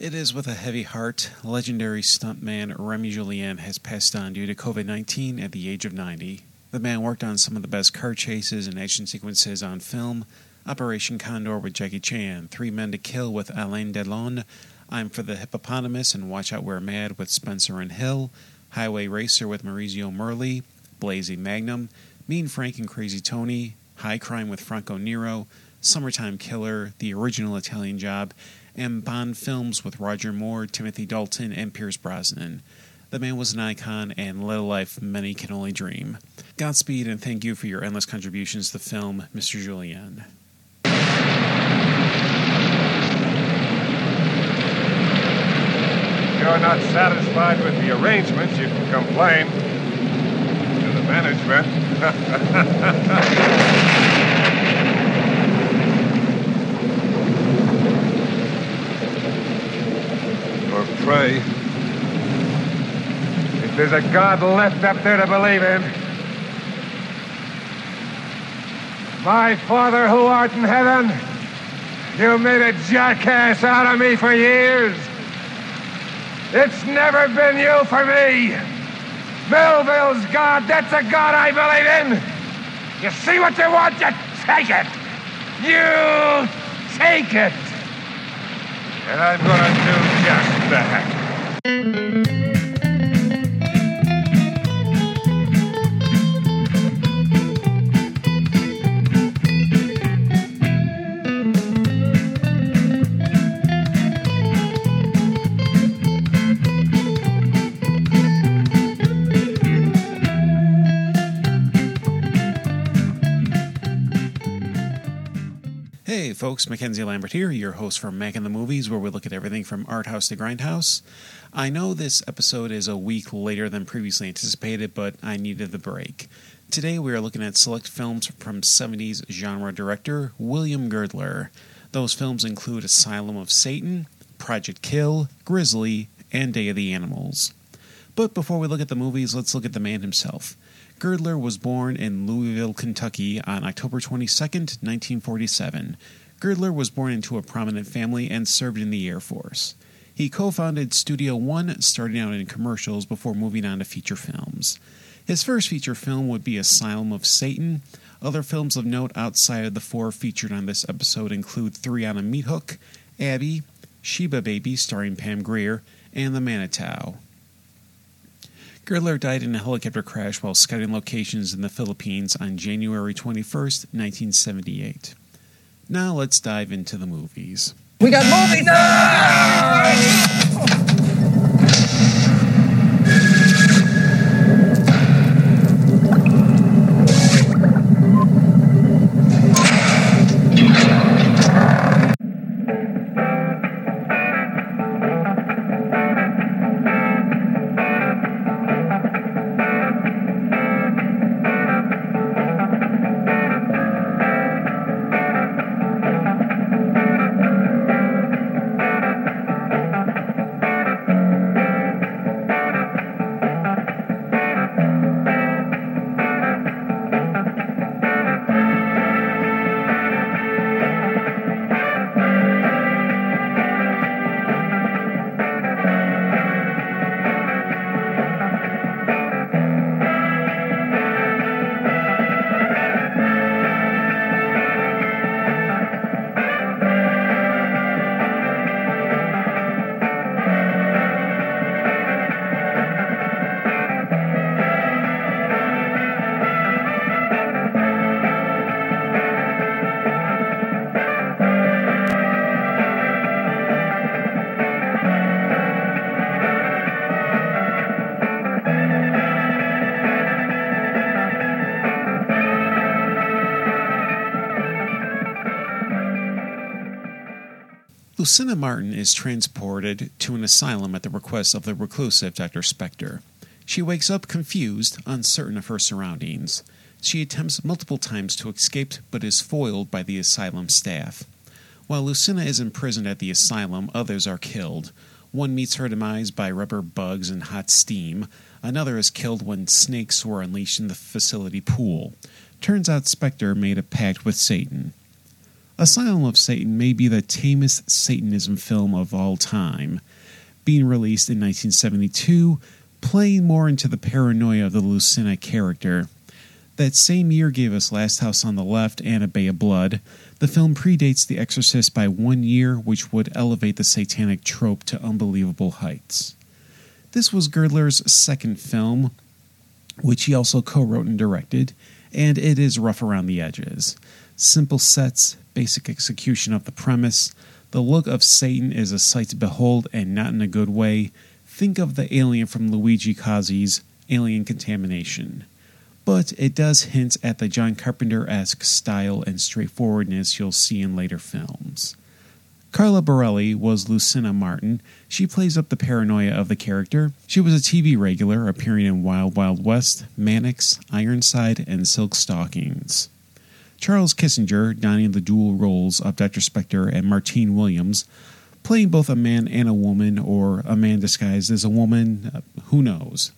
It is with a heavy heart. Legendary stuntman Remy Julienne has passed on due to COVID 19 at the age of 90. The man worked on some of the best car chases and action sequences on film. Operation Condor with Jackie Chan, Three Men to Kill with Alain Delon, I'm for the Hippopotamus and Watch Out We're Mad with Spencer and Hill, Highway Racer with Maurizio Merli, Blazing Magnum, Mean Frank and Crazy Tony, High Crime with Franco Nero, Summertime Killer, The Original Italian Job, and Bond films with Roger Moore, Timothy Dalton, and Pierce Brosnan. The man was an icon and led a life many can only dream. Godspeed and thank you for your endless contributions to the film, Mr. Julienne. If you're not satisfied with the arrangements, you can complain to the management. pray. If there's a God left up there to believe in. My Father who art in heaven, you made a jackass out of me for years. It's never been you for me. Melville's God, that's a God I believe in. You see what you want, you take it. You take it. And I'm going to do just folks, Mackenzie Lambert here, your host for and the Movies, where we look at everything from art house to grindhouse. I know this episode is a week later than previously anticipated, but I needed the break. Today we are looking at select films from 70s genre director William Girdler. Those films include Asylum of Satan, Project Kill, Grizzly, and Day of the Animals. But before we look at the movies, let's look at the man himself. Girdler was born in Louisville, Kentucky on October 22, 1947. Girdler was born into a prominent family and served in the Air Force. He co founded Studio One, starting out in commercials before moving on to feature films. His first feature film would be Asylum of Satan. Other films of note outside of the four featured on this episode include Three on a Meat Hook, Abby, Sheba Baby, starring Pam Grier, and The Manitou. Girdler died in a helicopter crash while scouting locations in the Philippines on January 21, 1978. Now let's dive into the movies. We got movie night! Lucinda Martin is transported to an asylum at the request of the reclusive Dr. Spector. She wakes up confused, uncertain of her surroundings. She attempts multiple times to escape but is foiled by the asylum staff. While Lucinda is imprisoned at the asylum, others are killed. One meets her demise by rubber bugs and hot steam. Another is killed when snakes were unleashed in the facility pool. Turns out Spectre made a pact with Satan. Asylum of Satan may be the tamest Satanism film of all time. Being released in 1972, playing more into the paranoia of the Lucina character. That same year gave us Last House on the Left and A Bay of Blood. The film predates The Exorcist by one year, which would elevate the satanic trope to unbelievable heights. This was Girdler's second film, which he also co wrote and directed, and it is rough around the edges. Simple sets, basic execution of the premise. The look of Satan is a sight to behold and not in a good way. Think of the alien from Luigi Cozzi's Alien Contamination. But it does hint at the John Carpenter esque style and straightforwardness you'll see in later films. Carla Borelli was Lucina Martin. She plays up the paranoia of the character. She was a TV regular, appearing in Wild Wild West, Mannix, Ironside, and Silk Stockings. Charles Kissinger, donning the dual roles of Dr. Spectre and Martine Williams, playing both a man and a woman, or a man disguised as a woman, uh, who knows.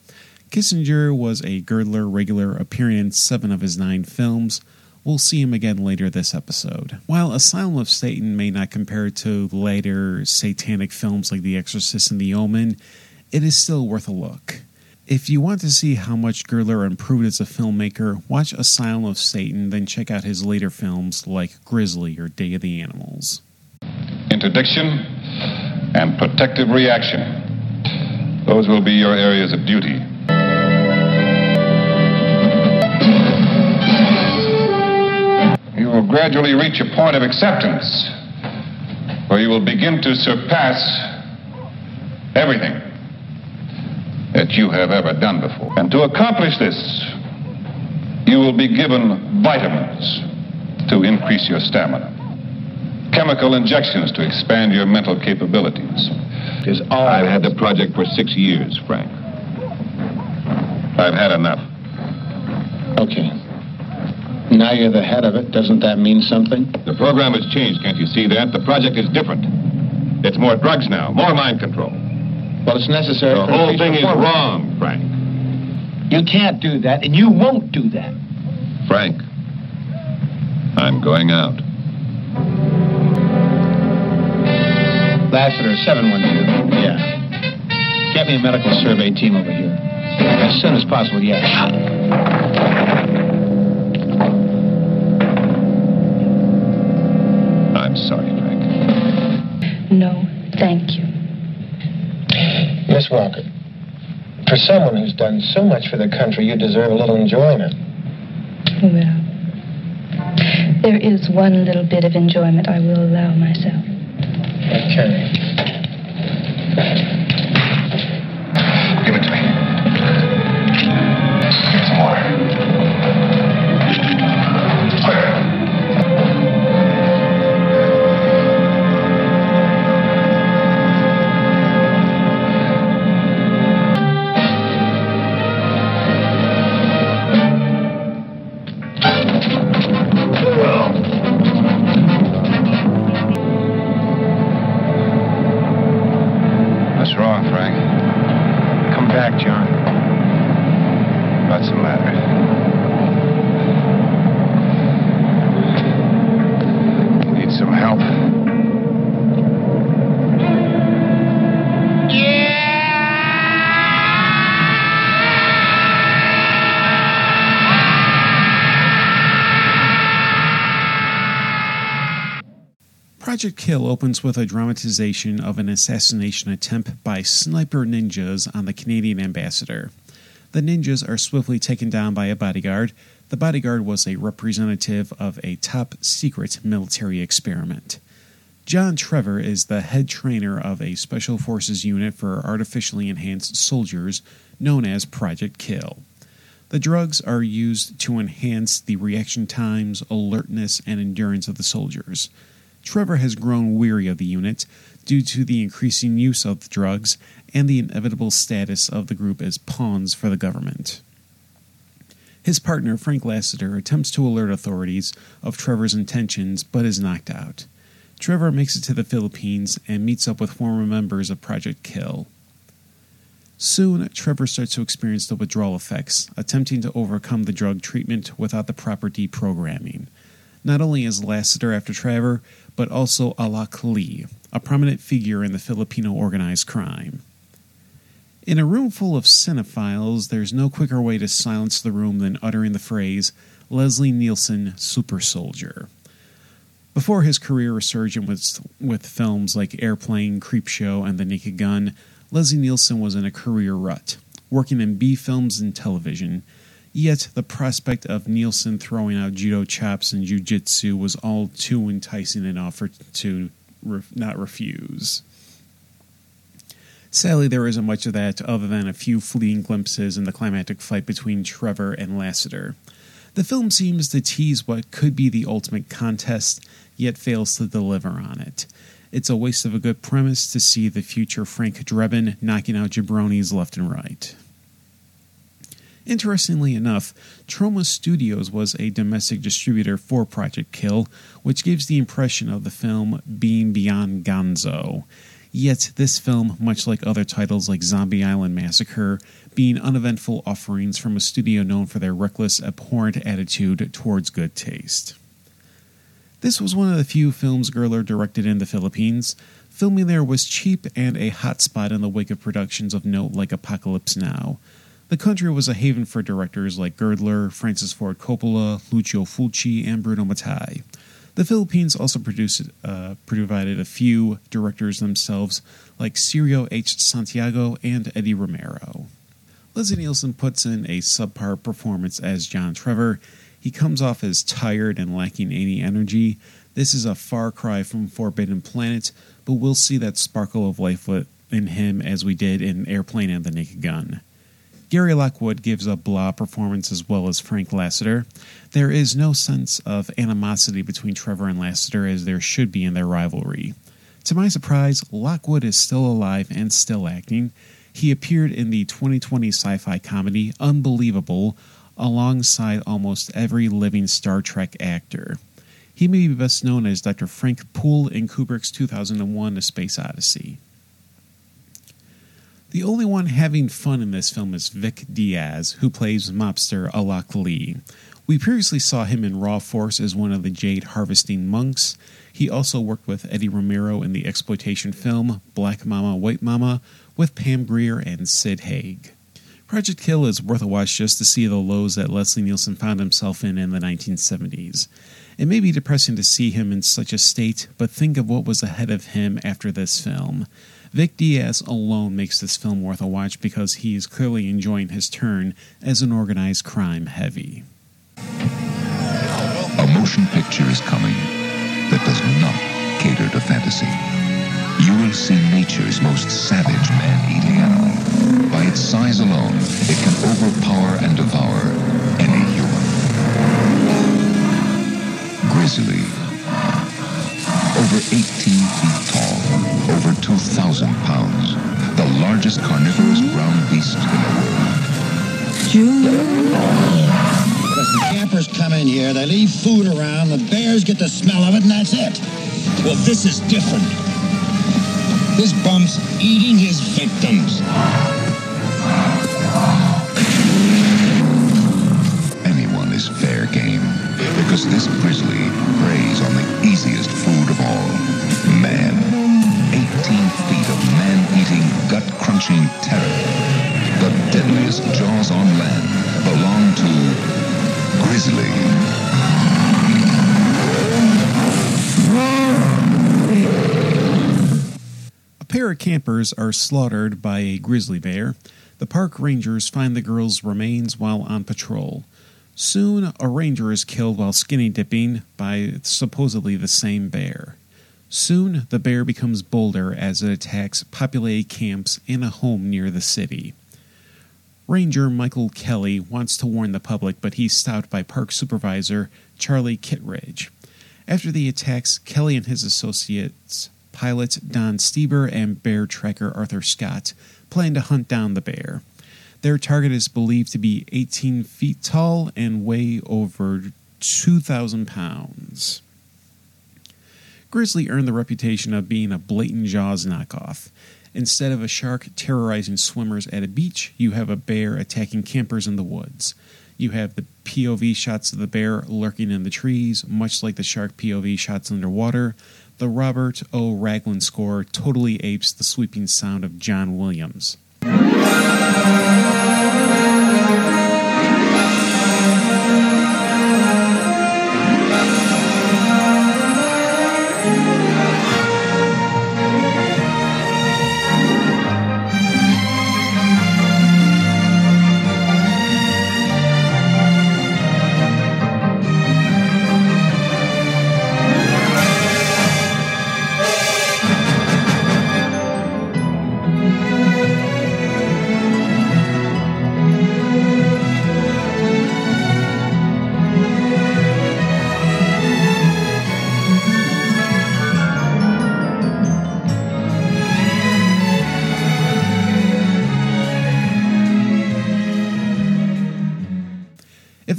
Kissinger was a Girdler regular, appearing in seven of his nine films. We'll see him again later this episode. While Asylum of Satan may not compare to later satanic films like The Exorcist and The Omen, it is still worth a look. If you want to see how much Girdler improved as a filmmaker, watch Asylum of Satan, then check out his later films like Grizzly or Day of the Animals. Interdiction and protective reaction. Those will be your areas of duty. You will gradually reach a point of acceptance where you will begin to surpass everything that you have ever done before. And to accomplish this, you will be given vitamins to increase your stamina, chemical injections to expand your mental capabilities. I've had the project for six years, Frank. I've had enough. Okay. Now you're the head of it. Doesn't that mean something? The program has changed, can't you see that? The project is different. It's more drugs now, more mind control. Well, it's necessary The for whole increased thing is wrong, Frank. You can't do that, and you won't do that. Frank, I'm going out. Lassiter, 712. Yeah. Get me a medical survey team over here. As soon as possible, yes. I'm sorry, Frank. No, thank you. Miss Rocket, for someone who's done so much for the country, you deserve a little enjoyment. Well, there is one little bit of enjoyment I will allow myself. Okay. Project Kill opens with a dramatization of an assassination attempt by sniper ninjas on the Canadian ambassador. The ninjas are swiftly taken down by a bodyguard. The bodyguard was a representative of a top secret military experiment. John Trevor is the head trainer of a special forces unit for artificially enhanced soldiers known as Project Kill. The drugs are used to enhance the reaction times, alertness, and endurance of the soldiers. Trevor has grown weary of the unit due to the increasing use of the drugs and the inevitable status of the group as pawns for the government. His partner, Frank Lassiter, attempts to alert authorities of Trevor's intentions but is knocked out. Trevor makes it to the Philippines and meets up with former members of Project Kill. Soon, Trevor starts to experience the withdrawal effects, attempting to overcome the drug treatment without the proper deprogramming. Not only as Lassiter after Trevor, but also Alak Lee, a prominent figure in the Filipino organized crime. In a room full of cinephiles, there's no quicker way to silence the room than uttering the phrase, Leslie Nielsen, Super Soldier. Before his career resurgent with, with films like Airplane, Creepshow, and The Naked Gun, Leslie Nielsen was in a career rut, working in B films and television. Yet the prospect of Nielsen throwing out judo chops and jujitsu was all too enticing an offer to re- not refuse. Sadly, there isn't much of that other than a few fleeting glimpses in the climactic fight between Trevor and Lassiter. The film seems to tease what could be the ultimate contest, yet fails to deliver on it. It's a waste of a good premise to see the future Frank Drebin knocking out jabronis left and right. Interestingly enough, Troma Studios was a domestic distributor for Project Kill, which gives the impression of the film being beyond gonzo. Yet, this film, much like other titles like Zombie Island Massacre, being uneventful offerings from a studio known for their reckless, abhorrent attitude towards good taste. This was one of the few films Girdler directed in the Philippines. Filming there was cheap and a hotspot in the wake of productions of note like Apocalypse Now. The country was a haven for directors like Girdler, Francis Ford Coppola, Lucio Fulci, and Bruno Mattei. The Philippines also produced, uh, provided a few directors themselves, like Cirio H. Santiago and Eddie Romero. Leslie Nielsen puts in a subpar performance as John Trevor. He comes off as tired and lacking any energy. This is a far cry from Forbidden Planet, but we'll see that sparkle of life in him as we did in Airplane and The Naked Gun. Gary Lockwood gives a blah performance as well as Frank Lassiter. There is no sense of animosity between Trevor and Lassiter as there should be in their rivalry. To my surprise, Lockwood is still alive and still acting. He appeared in the 2020 sci fi comedy Unbelievable alongside almost every living Star Trek actor. He may be best known as Dr. Frank Poole in Kubrick's 2001 A Space Odyssey. The only one having fun in this film is Vic Diaz, who plays mobster Alak Lee. We previously saw him in Raw Force as one of the Jade harvesting monks. He also worked with Eddie Romero in the exploitation film Black Mama, White Mama with Pam Grier and Sid Haig. Project Kill is worth a watch just to see the lows that Leslie Nielsen found himself in in the 1970s. It may be depressing to see him in such a state, but think of what was ahead of him after this film. Vic Diaz alone makes this film worth a watch because he is clearly enjoying his turn as an organized crime heavy. A motion picture is coming that does not cater to fantasy. You will see nature's most savage man-eating animal. By its size alone, it can overpower and devour any human. Grizzly. Over 18 feet 2,000 pounds. The largest carnivorous ground beast in the world. Listen, campers come in here, they leave food around, the bears get the smell of it, and that's it. Well, this is different. This bump's eating his victims. Anyone is fair game because this grizzly preys on the easiest food of all man. 18 feet of man eating, gut crunching terror. The deadliest jaws on land belong to Grizzly. A pair of campers are slaughtered by a grizzly bear. The park rangers find the girl's remains while on patrol. Soon, a ranger is killed while skinny dipping by supposedly the same bear. Soon, the bear becomes bolder as it attacks populated camps and a home near the city. Ranger Michael Kelly wants to warn the public, but he's stopped by park supervisor Charlie Kittredge. After the attacks, Kelly and his associates, pilot Don Stieber and bear tracker Arthur Scott, plan to hunt down the bear. Their target is believed to be 18 feet tall and weigh over 2,000 pounds. Grizzly earned the reputation of being a blatant Jaws knockoff. Instead of a shark terrorizing swimmers at a beach, you have a bear attacking campers in the woods. You have the POV shots of the bear lurking in the trees, much like the shark POV shots underwater. The Robert O. Ragland score totally apes the sweeping sound of John Williams.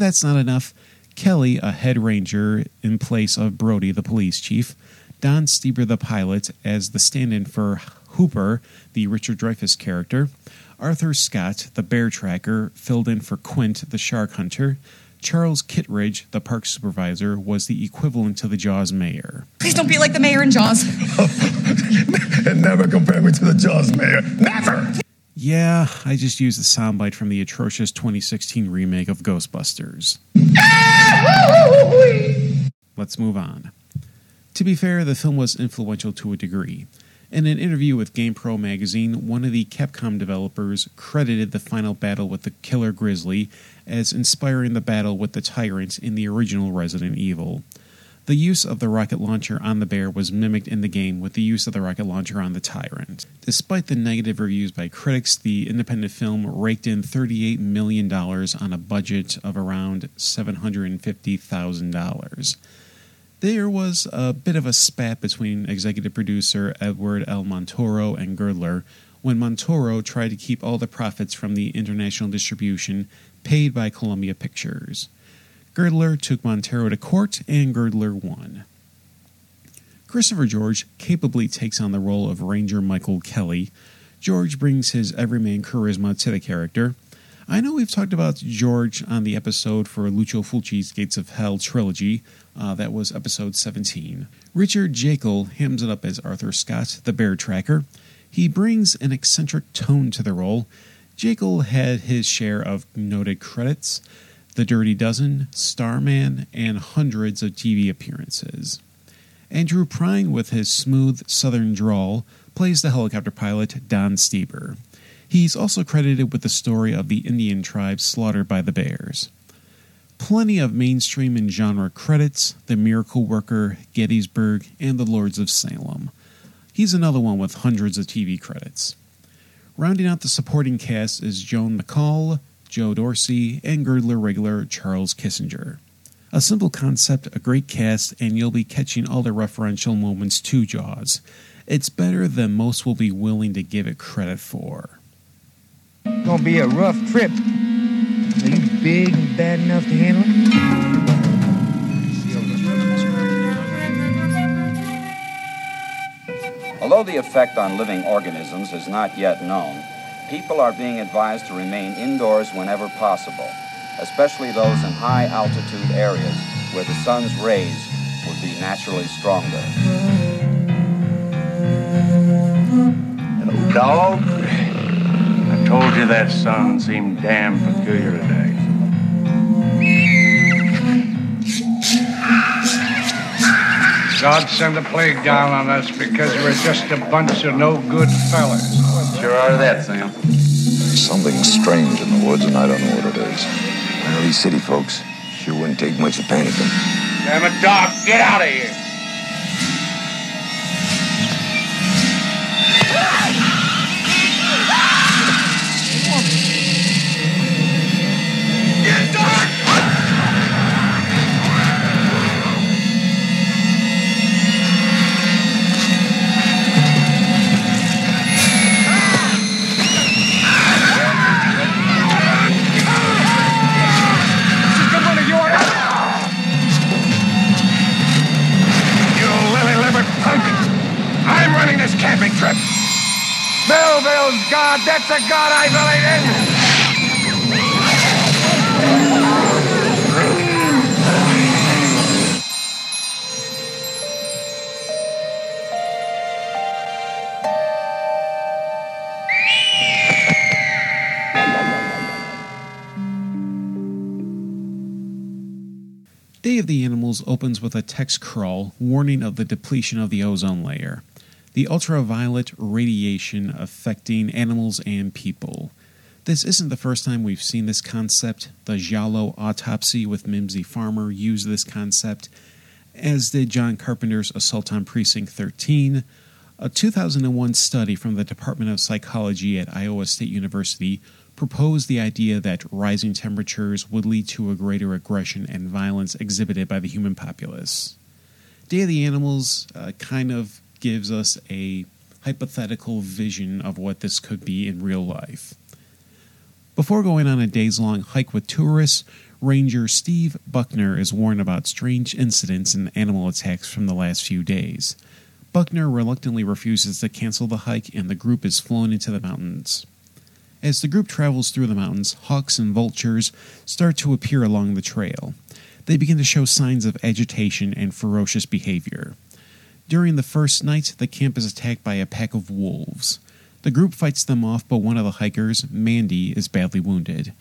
That's not enough, Kelly, a head ranger in place of Brody, the police chief, Don Steber, the pilot, as the stand in for Hooper, the Richard Dreyfuss character, Arthur Scott, the bear tracker, filled in for Quint, the shark hunter, Charles Kittredge, the park supervisor, was the equivalent to the Jaws mayor. Please don't be like the mayor in Jaws. and never compare me to the Jaws mayor. Never! Yeah, I just used the soundbite from the atrocious 2016 remake of Ghostbusters. Let's move on. To be fair, the film was influential to a degree. In an interview with GamePro magazine, one of the Capcom developers credited the final battle with the Killer Grizzly as inspiring the battle with the Tyrant in the original Resident Evil. The use of the rocket launcher on the bear was mimicked in the game with the use of the rocket launcher on the Tyrant. Despite the negative reviews by critics, the independent film raked in $38 million on a budget of around $750,000. There was a bit of a spat between executive producer Edward L. Montoro and Girdler when Montoro tried to keep all the profits from the international distribution paid by Columbia Pictures. Girdler took Montoro to court, and Girdler won. Christopher George capably takes on the role of Ranger Michael Kelly. George brings his everyman charisma to the character. I know we've talked about George on the episode for Lucio Fulci's Gates of Hell trilogy. Uh, that was episode 17. Richard Jaeckel hams it up as Arthur Scott, the bear tracker. He brings an eccentric tone to the role. Jaeckel had his share of noted credits. The Dirty Dozen, Starman, and hundreds of TV appearances. Andrew Prine, with his smooth southern drawl, plays the helicopter pilot Don Steber. He's also credited with the story of the Indian tribes slaughtered by the bears. Plenty of mainstream and genre credits The Miracle Worker, Gettysburg, and The Lords of Salem. He's another one with hundreds of TV credits. Rounding out the supporting cast is Joan McCall, Joe Dorsey, and Girdler regular Charles Kissinger. A simple concept, a great cast, and you'll be catching all the referential moments to Jaws. It's better than most will be willing to give it credit for. Gonna be a rough trip. Are you big and bad enough to handle it? Although the effect on living organisms is not yet known, people are being advised to remain indoors whenever possible, especially those in high altitude areas where the sun's rays would be naturally stronger. Dog. I told you that sun seemed damn peculiar today. God sent a plague down on us because we're just a bunch of no good fellas. Sure are that, Sam. Something strange in the woods, and I don't know what it is. I know these city folks sure wouldn't take much to panic them. Damn it, Doc, get out of here. God. That's a God I believe in. Day of the Animals opens with a text crawl warning of the depletion of the ozone layer the ultraviolet radiation affecting animals and people. This isn't the first time we've seen this concept. The Giallo autopsy with Mimsy Farmer used this concept, as did John Carpenter's Assault on Precinct 13. A 2001 study from the Department of Psychology at Iowa State University proposed the idea that rising temperatures would lead to a greater aggression and violence exhibited by the human populace. Day of the Animals uh, kind of gives us a hypothetical vision of what this could be in real life. Before going on a days long hike with tourists, Ranger Steve Buckner is warned about strange incidents and animal attacks from the last few days. Buckner reluctantly refuses to cancel the hike, and the group is flown into the mountains. As the group travels through the mountains, hawks and vultures start to appear along the trail. They begin to show signs of agitation and ferocious behavior. During the first night, the camp is attacked by a pack of wolves. The group fights them off, but one of the hikers, Mandy, is badly wounded.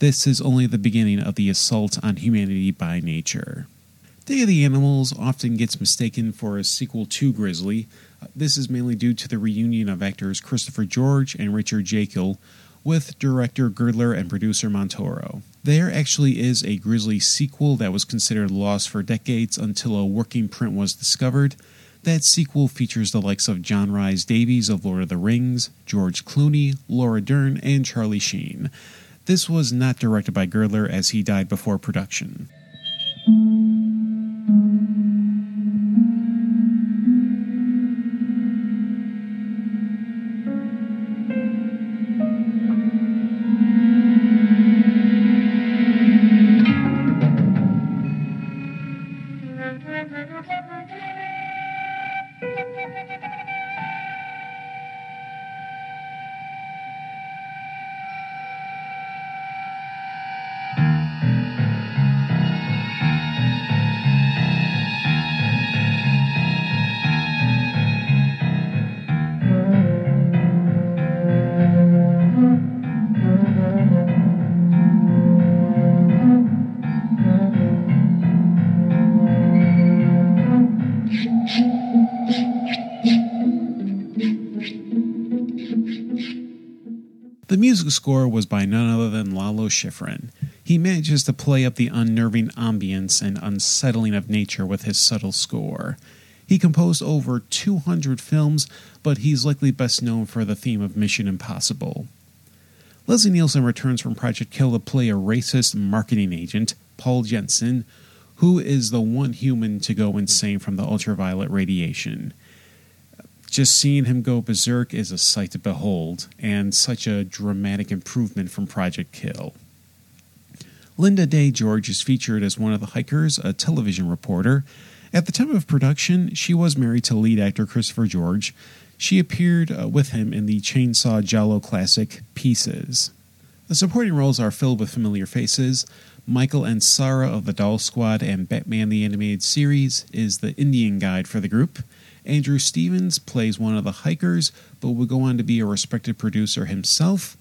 This is only the beginning of the assault on humanity by nature. Day of the Animals often gets mistaken for a sequel to Grizzly. Uh, this is mainly due to the reunion of actors Christopher George and Richard Jaeckel with director Girdler and producer Montoro. There actually is a Grizzly sequel that was considered lost for decades until a working print was discovered. That sequel features the likes of John Rhys Davies of Lord of the Rings, George Clooney, Laura Dern, and Charlie Sheen. This was not directed by Girdler as he died before production. Music score was by none other than Lalo Schifrin. He manages to play up the unnerving ambience and unsettling of nature with his subtle score. He composed over 200 films, but he's likely best known for the theme of Mission Impossible. Leslie Nielsen returns from Project Kill to play a racist marketing agent, Paul Jensen, who is the one human to go insane from the ultraviolet radiation. Just seeing him go berserk is a sight to behold, and such a dramatic improvement from Project Kill. Linda Day George is featured as one of the hikers, a television reporter. At the time of production, she was married to lead actor Christopher George. She appeared uh, with him in the Chainsaw Giallo classic Pieces. The supporting roles are filled with familiar faces. Michael Ansara of the Doll Squad and Batman the Animated Series is the Indian guide for the group. Andrew Stevens plays one of the hikers, but will go on to be a respected producer himself.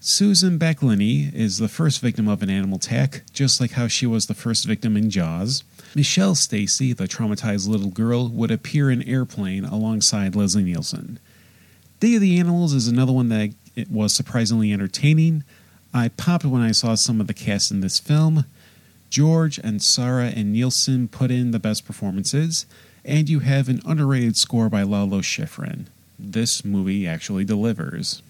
Susan Backlinie is the first victim of an animal attack, just like how she was the first victim in Jaws. Michelle Stacy, the traumatized little girl, would appear in Airplane alongside Leslie Nielsen. Day of the Animals is another one that it was surprisingly entertaining. I popped when I saw some of the cast in this film. George Ansara and Nielsen put in the best performances and you have an underrated score by Lalo Schifrin. This movie actually delivers.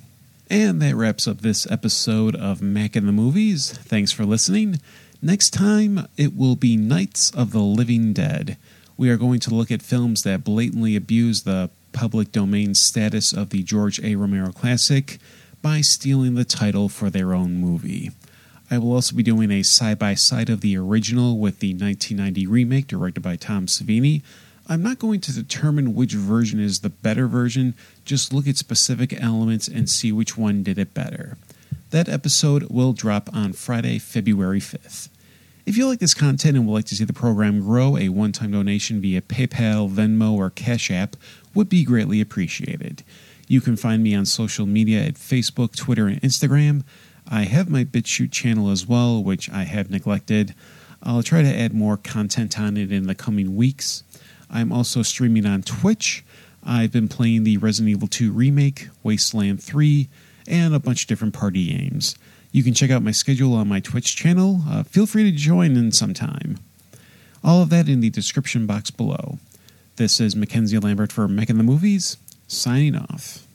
And that wraps up this episode of Mac in the Movies. Thanks for listening. Next time, it will be Knights of the Living Dead. We are going to look at films that blatantly abuse the public domain status of the George A. Romero classic by stealing the title for their own movie. I will also be doing a side by side of the original with the 1990 remake directed by Tom Savini. I'm not going to determine which version is the better version, just look at specific elements and see which one did it better. That episode will drop on Friday, February 5th. If you like this content and would like to see the program grow, a one time donation via PayPal, Venmo, or Cash App would be greatly appreciated. You can find me on social media at Facebook, Twitter, and Instagram. I have my BitChute channel as well, which I have neglected. I'll try to add more content on it in the coming weeks. I'm also streaming on Twitch. I've been playing the Resident Evil 2 Remake, Wasteland 3, and a bunch of different party games. You can check out my schedule on my Twitch channel. Uh, feel free to join in sometime. All of that in the description box below. This is Mackenzie Lambert for Mac in the Movies, signing off.